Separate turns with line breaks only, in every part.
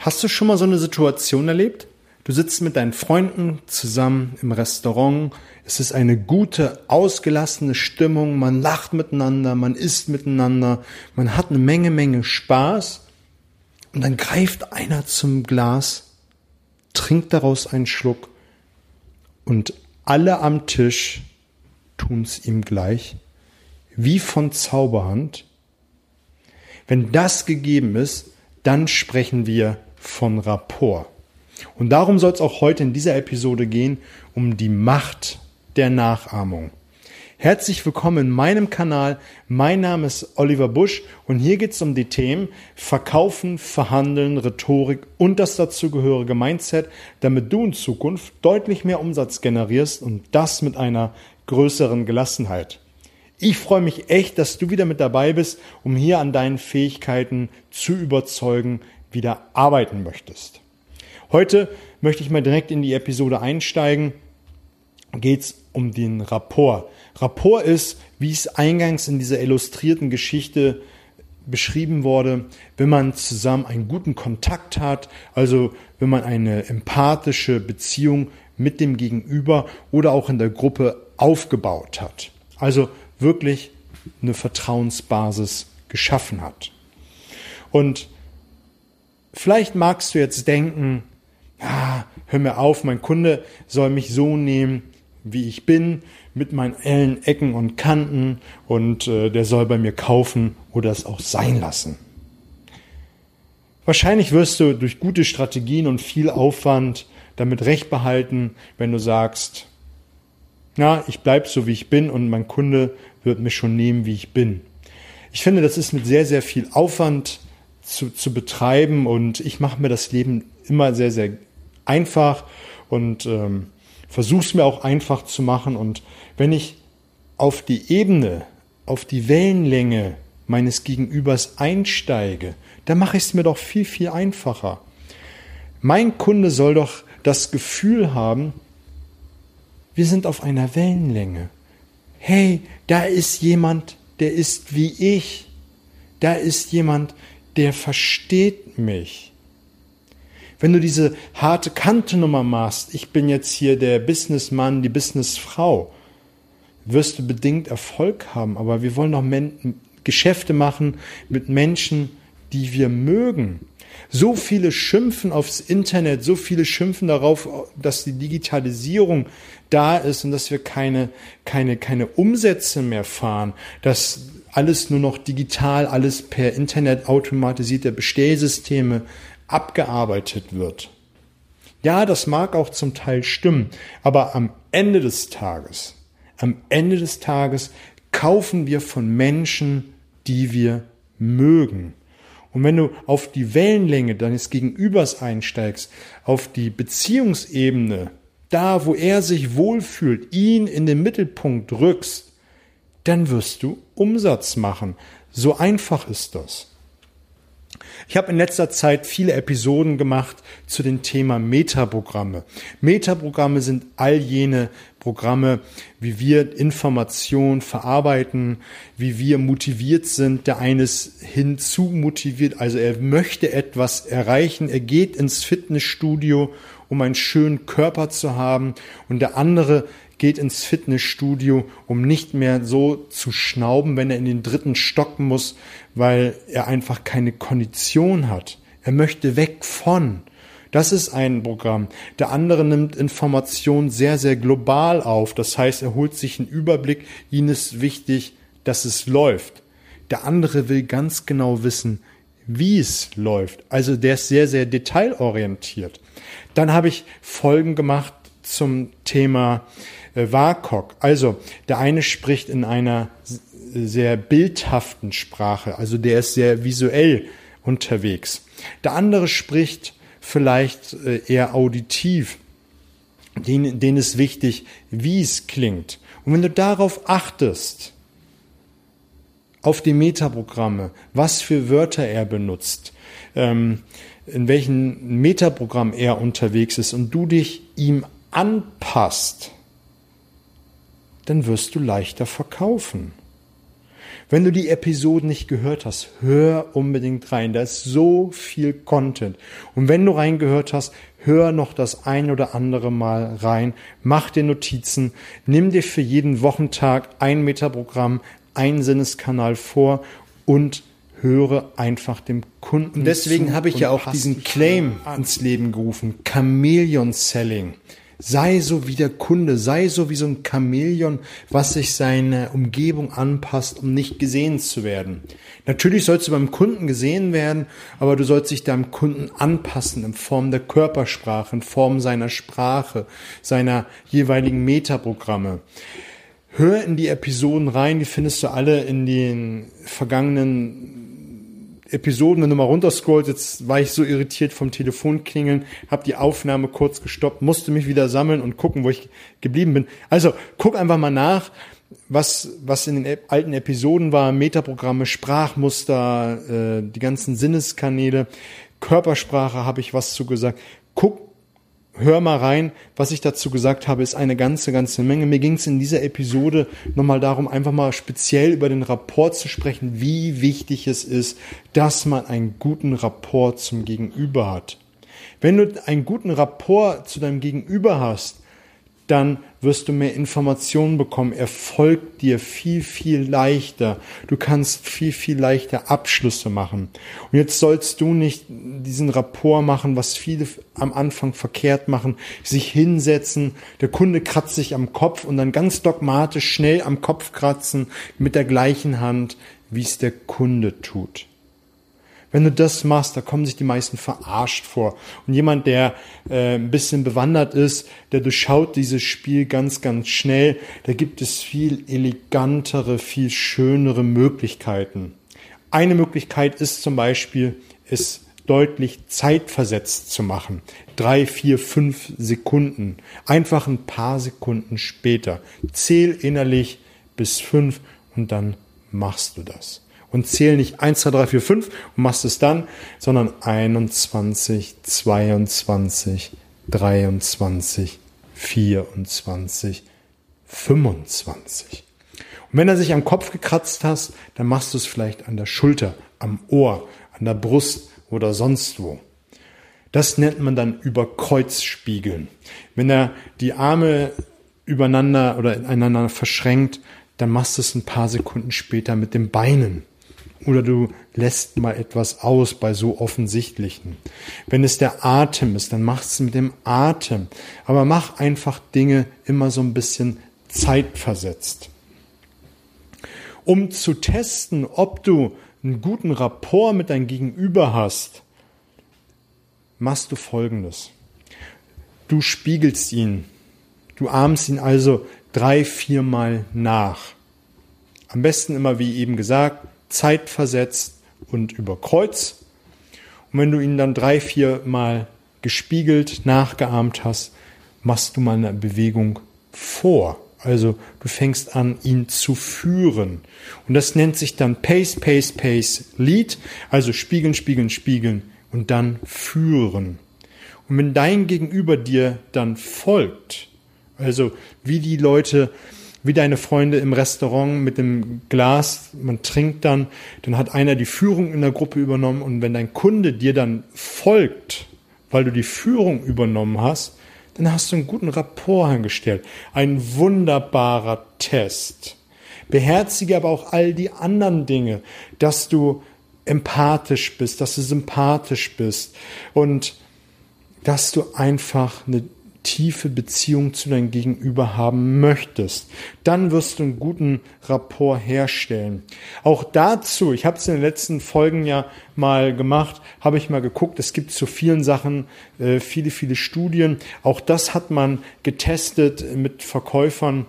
Hast du schon mal so eine Situation erlebt? Du sitzt mit deinen Freunden zusammen im Restaurant. Es ist eine gute, ausgelassene Stimmung. Man lacht miteinander, man isst miteinander, man hat eine Menge, Menge Spaß. Und dann greift einer zum Glas, trinkt daraus einen Schluck und alle am Tisch tun es ihm gleich, wie von Zauberhand. Wenn das gegeben ist, dann sprechen wir von Rapport. Und darum soll es auch heute in dieser Episode gehen, um die Macht der Nachahmung. Herzlich willkommen in meinem Kanal. Mein Name ist Oliver Busch und hier geht es um die Themen Verkaufen, Verhandeln, Rhetorik und das dazugehörige Mindset, damit du in Zukunft deutlich mehr Umsatz generierst und das mit einer größeren Gelassenheit. Ich freue mich echt, dass du wieder mit dabei bist, um hier an deinen Fähigkeiten zu überzeugen, wieder arbeiten möchtest. Heute möchte ich mal direkt in die Episode einsteigen. Geht es um den Rapport. Rapport ist, wie es eingangs in dieser illustrierten Geschichte beschrieben wurde, wenn man zusammen einen guten Kontakt hat, also wenn man eine empathische Beziehung mit dem Gegenüber oder auch in der Gruppe aufgebaut hat. Also wirklich eine Vertrauensbasis geschaffen hat. Und Vielleicht magst du jetzt denken, ah, hör mir auf, mein Kunde soll mich so nehmen, wie ich bin, mit meinen allen Ecken und Kanten und äh, der soll bei mir kaufen oder es auch sein lassen. Wahrscheinlich wirst du durch gute Strategien und viel Aufwand damit recht behalten, wenn du sagst, na, ich bleib so wie ich bin und mein Kunde wird mich schon nehmen, wie ich bin. Ich finde, das ist mit sehr, sehr viel Aufwand zu, zu betreiben und ich mache mir das Leben immer sehr, sehr einfach und ähm, versuche es mir auch einfach zu machen. Und wenn ich auf die Ebene, auf die Wellenlänge meines Gegenübers einsteige, dann mache ich es mir doch viel, viel einfacher. Mein Kunde soll doch das Gefühl haben, wir sind auf einer Wellenlänge. Hey, da ist jemand, der ist wie ich. Da ist jemand, der versteht mich. Wenn du diese harte Kante-Nummer machst, ich bin jetzt hier der Businessmann, die Businessfrau, wirst du bedingt Erfolg haben. Aber wir wollen doch Geschäfte machen mit Menschen, die wir mögen. So viele schimpfen aufs Internet, so viele schimpfen darauf, dass die Digitalisierung da ist und dass wir keine, keine, keine Umsätze mehr fahren, dass alles nur noch digital, alles per Internet automatisierte Bestellsysteme abgearbeitet wird. Ja, das mag auch zum Teil stimmen, aber am Ende des Tages, am Ende des Tages kaufen wir von Menschen, die wir mögen. Und wenn du auf die Wellenlänge deines Gegenübers einsteigst, auf die Beziehungsebene, da wo er sich wohlfühlt, ihn in den Mittelpunkt rückst, dann wirst du Umsatz machen. So einfach ist das. Ich habe in letzter Zeit viele Episoden gemacht zu dem Thema Metaprogramme. Metaprogramme sind all jene Programme, wie wir Informationen verarbeiten, wie wir motiviert sind. Der eine ist hinzu motiviert, also er möchte etwas erreichen. Er geht ins Fitnessstudio, um einen schönen Körper zu haben. Und der andere geht ins Fitnessstudio, um nicht mehr so zu schnauben, wenn er in den dritten Stock muss, weil er einfach keine Kondition hat. Er möchte weg von. Das ist ein Programm. Der andere nimmt Informationen sehr, sehr global auf. Das heißt, er holt sich einen Überblick. Ihm ist wichtig, dass es läuft. Der andere will ganz genau wissen, wie es läuft. Also der ist sehr, sehr detailorientiert. Dann habe ich Folgen gemacht zum Thema äh, WAKOK. Also der eine spricht in einer sehr bildhaften Sprache, also der ist sehr visuell unterwegs. Der andere spricht vielleicht äh, eher auditiv. Den, denen ist wichtig, wie es klingt. Und wenn du darauf achtest, auf die Metaprogramme, was für Wörter er benutzt, ähm, in welchem Metaprogramm er unterwegs ist und du dich ihm anpasst, dann wirst du leichter verkaufen. Wenn du die Episoden nicht gehört hast, hör unbedingt rein. Da ist so viel Content. Und wenn du reingehört hast, hör noch das ein oder andere Mal rein. Mach dir Notizen. Nimm dir für jeden Wochentag ein Metaprogramm, ein Sinneskanal vor und höre einfach dem Kunden. Und deswegen habe ich ja auch diesen Claim ins Leben gerufen. Chameleon Selling. Sei so wie der Kunde, sei so wie so ein Chamäleon, was sich seine Umgebung anpasst, um nicht gesehen zu werden. Natürlich sollst du beim Kunden gesehen werden, aber du sollst dich deinem Kunden anpassen in Form der Körpersprache, in Form seiner Sprache, seiner jeweiligen Metaprogramme. Hör in die Episoden rein, die findest du alle in den vergangenen Episoden, wenn du mal runterscrollst, jetzt war ich so irritiert vom Telefonklingeln, habe die Aufnahme kurz gestoppt, musste mich wieder sammeln und gucken, wo ich geblieben bin. Also guck einfach mal nach, was, was in den alten Episoden war, Metaprogramme, Sprachmuster, äh, die ganzen Sinneskanäle, Körpersprache habe ich was zu gesagt. Guck hör mal rein. Was ich dazu gesagt habe, ist eine ganze, ganze Menge. Mir ging es in dieser Episode nochmal darum, einfach mal speziell über den Rapport zu sprechen, wie wichtig es ist, dass man einen guten Rapport zum Gegenüber hat. Wenn du einen guten Rapport zu deinem Gegenüber hast, dann wirst du mehr Informationen bekommen. Er folgt dir viel, viel leichter. Du kannst viel, viel leichter Abschlüsse machen. Und jetzt sollst du nicht diesen Rapport machen, was viele am Anfang verkehrt machen, sich hinsetzen, der Kunde kratzt sich am Kopf und dann ganz dogmatisch schnell am Kopf kratzen mit der gleichen Hand, wie es der Kunde tut. Wenn du das machst, da kommen sich die meisten verarscht vor. Und jemand, der äh, ein bisschen bewandert ist, der durchschaut dieses Spiel ganz, ganz schnell. Da gibt es viel elegantere, viel schönere Möglichkeiten. Eine Möglichkeit ist zum Beispiel, es deutlich zeitversetzt zu machen. Drei, vier, fünf Sekunden. Einfach ein paar Sekunden später. Zähl innerlich bis fünf und dann machst du das und zähl nicht 1, 2, 3, 4, 5 und machst es dann, sondern 21, 22, 23, 24, 25. Und wenn er sich am Kopf gekratzt hast, dann machst du es vielleicht an der Schulter, am Ohr, an der Brust oder sonst wo. Das nennt man dann über Kreuzspiegeln. Wenn er die Arme übereinander oder ineinander verschränkt, dann machst du es ein paar Sekunden später mit den Beinen. Oder du lässt mal etwas aus bei so offensichtlichen. Wenn es der Atem ist, dann mach es mit dem Atem. Aber mach einfach Dinge immer so ein bisschen zeitversetzt. Um zu testen, ob du einen guten Rapport mit deinem Gegenüber hast, machst du Folgendes. Du spiegelst ihn. Du ahmst ihn also drei, viermal nach. Am besten immer, wie eben gesagt, zeitversetzt und über Kreuz. Und wenn du ihn dann drei, vier Mal gespiegelt, nachgeahmt hast, machst du mal eine Bewegung vor. Also du fängst an, ihn zu führen. Und das nennt sich dann Pace, Pace, Pace, Lead. Also spiegeln, spiegeln, spiegeln und dann führen. Und wenn dein Gegenüber dir dann folgt, also wie die Leute wie deine Freunde im Restaurant mit dem Glas, man trinkt dann, dann hat einer die Führung in der Gruppe übernommen und wenn dein Kunde dir dann folgt, weil du die Führung übernommen hast, dann hast du einen guten Rapport hergestellt. Ein wunderbarer Test. Beherzige aber auch all die anderen Dinge, dass du empathisch bist, dass du sympathisch bist und dass du einfach eine tiefe Beziehung zu deinem Gegenüber haben möchtest, dann wirst du einen guten Rapport herstellen. Auch dazu, ich habe es in den letzten Folgen ja mal gemacht, habe ich mal geguckt, es gibt zu vielen Sachen äh, viele, viele Studien. Auch das hat man getestet mit Verkäufern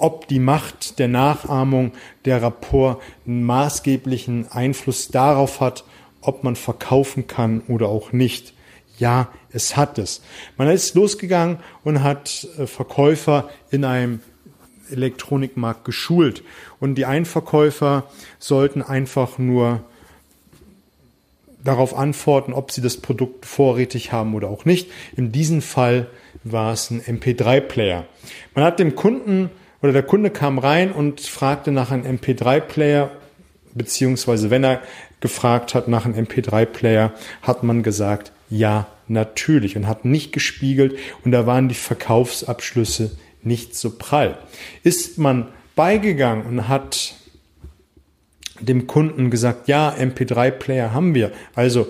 ob die Macht der Nachahmung, der Rapport einen maßgeblichen Einfluss darauf hat, ob man verkaufen kann oder auch nicht. Ja, es hat es. Man ist losgegangen und hat äh, Verkäufer in einem Elektronikmarkt geschult. Und die Einverkäufer sollten einfach nur darauf antworten, ob sie das Produkt vorrätig haben oder auch nicht. In diesem Fall war es ein MP3-Player. Man hat dem Kunden oder der Kunde kam rein und fragte nach einem MP3-Player, beziehungsweise wenn er gefragt hat nach einem MP3-Player, hat man gesagt, ja, natürlich und hat nicht gespiegelt und da waren die Verkaufsabschlüsse nicht so prall. Ist man beigegangen und hat dem Kunden gesagt, ja, MP3-Player haben wir, also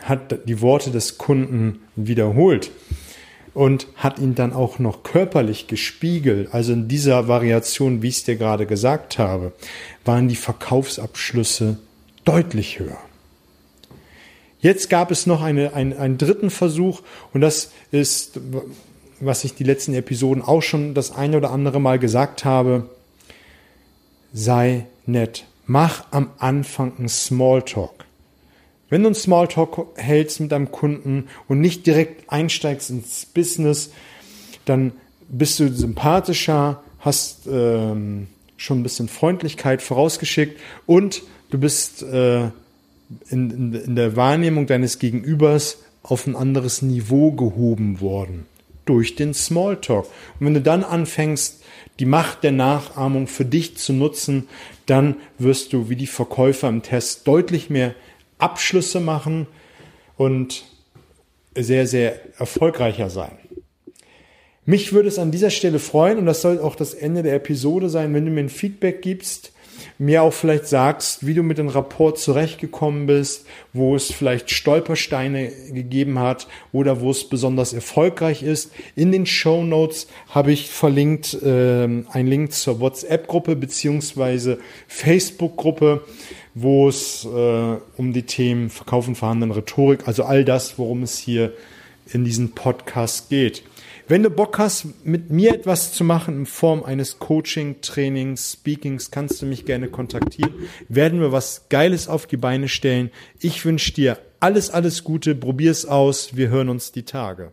hat die Worte des Kunden wiederholt und hat ihn dann auch noch körperlich gespiegelt, also in dieser Variation, wie ich es dir gerade gesagt habe, waren die Verkaufsabschlüsse deutlich höher. Jetzt gab es noch eine, ein, einen dritten Versuch und das ist, was ich die letzten Episoden auch schon das eine oder andere Mal gesagt habe, sei nett. Mach am Anfang einen Smalltalk. Wenn du einen Smalltalk hältst mit deinem Kunden und nicht direkt einsteigst ins Business, dann bist du sympathischer, hast ähm, schon ein bisschen Freundlichkeit vorausgeschickt und du bist äh, in, in, in der Wahrnehmung deines Gegenübers auf ein anderes Niveau gehoben worden durch den Smalltalk. Und wenn du dann anfängst, die Macht der Nachahmung für dich zu nutzen, dann wirst du wie die Verkäufer im Test deutlich mehr Abschlüsse machen und sehr, sehr erfolgreicher sein. Mich würde es an dieser Stelle freuen, und das soll auch das Ende der Episode sein, wenn du mir ein Feedback gibst, mir auch vielleicht sagst, wie du mit dem Rapport zurechtgekommen bist, wo es vielleicht Stolpersteine gegeben hat oder wo es besonders erfolgreich ist. In den Show Notes habe ich verlinkt äh, einen Link zur WhatsApp-Gruppe beziehungsweise Facebook-Gruppe, wo es äh, um die Themen Verkaufen, Verhandeln, Rhetorik, also all das, worum es hier in diesem Podcast geht. Wenn du Bock hast, mit mir etwas zu machen in Form eines Coaching, Trainings, Speakings, kannst du mich gerne kontaktieren. Werden wir was Geiles auf die Beine stellen. Ich wünsche dir alles, alles Gute. Probier's aus. Wir hören uns die Tage.